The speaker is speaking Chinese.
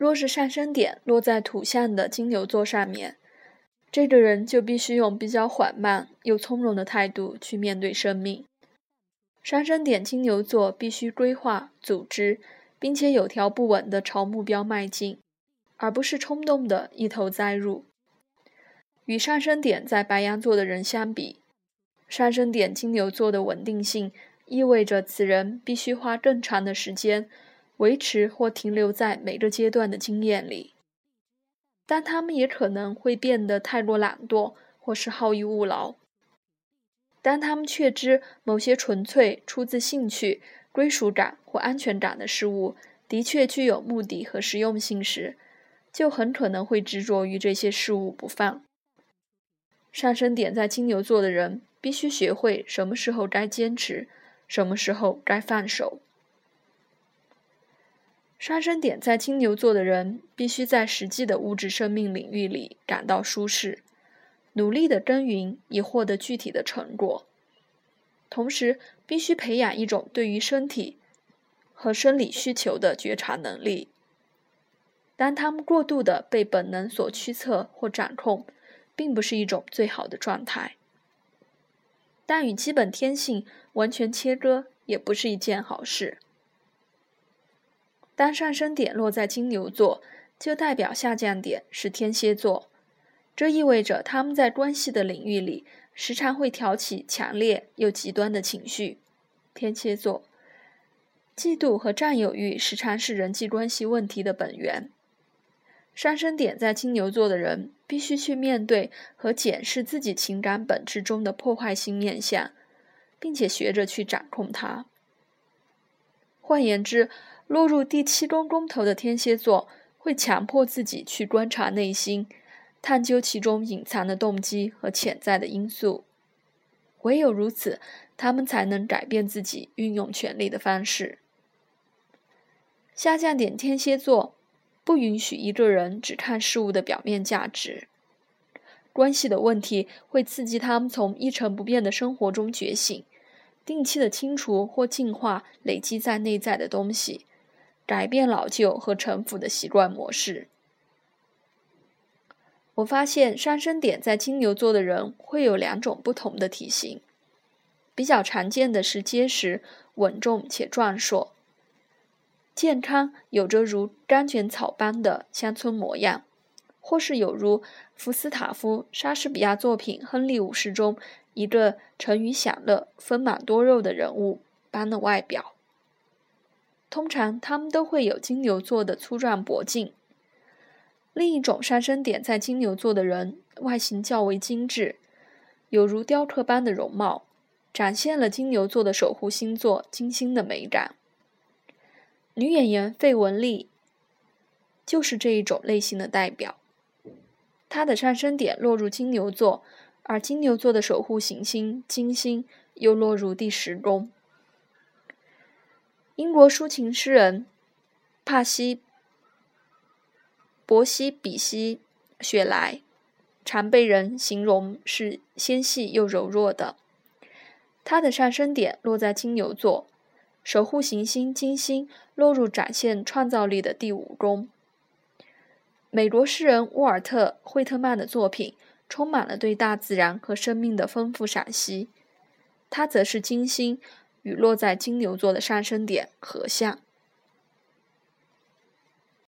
若是上升点落在土象的金牛座上面，这个人就必须用比较缓慢又从容的态度去面对生命。上升点金牛座必须规划、组织，并且有条不紊地朝目标迈进，而不是冲动的一头栽入。与上升点在白羊座的人相比，上升点金牛座的稳定性意味着此人必须花更长的时间维持或停留在每个阶段的经验里，但他们也可能会变得太过懒惰或是好逸恶劳。当他们确知某些纯粹出自兴趣、归属感或安全感的事物的确具有目的和实用性时，就很可能会执着于这些事物不放。上升点在金牛座的人必须学会什么时候该坚持，什么时候该放手。上升点在金牛座的人必须在实际的物质生命领域里感到舒适。努力的耕耘以获得具体的成果，同时必须培养一种对于身体和生理需求的觉察能力。当他们过度的被本能所驱策或掌控，并不是一种最好的状态。但与基本天性完全切割也不是一件好事。当上升点落在金牛座，就代表下降点是天蝎座。这意味着他们在关系的领域里时常会挑起强烈又极端的情绪。天蝎座，嫉妒和占有欲时常是人际关系问题的本源。上升点在金牛座的人必须去面对和检视自己情感本质中的破坏性面相，并且学着去掌控它。换言之，落入第七宫宫头的天蝎座会强迫自己去观察内心。探究其中隐藏的动机和潜在的因素，唯有如此，他们才能改变自己运用权力的方式。下降点天蝎座不允许一个人只看事物的表面价值。关系的问题会刺激他们从一成不变的生活中觉醒，定期的清除或净化累积在内在的东西，改变老旧和陈腐的习惯模式。我发现上升点在金牛座的人会有两种不同的体型，比较常见的是结实、稳重且壮硕，健康，有着如甘卷草般的乡村模样，或是有如福斯塔夫莎士比亚作品《亨利五世》中一个沉鱼享乐、丰满多肉的人物般的外表。通常，他们都会有金牛座的粗壮脖颈。另一种上升点在金牛座的人，外形较为精致，有如雕刻般的容貌，展现了金牛座的守护星座金星的美感。女演员费雯丽就是这一种类型的代表。她的上升点落入金牛座，而金牛座的守护行星金星又落入第十宫。英国抒情诗人帕西。伯西比西雪莱常被人形容是纤细又柔弱的。他的上升点落在金牛座，守护行星金星落入展现创造力的第五宫。美国诗人沃尔特·惠特曼的作品充满了对大自然和生命的丰富赏析。他则是金星与落在金牛座的上升点合相。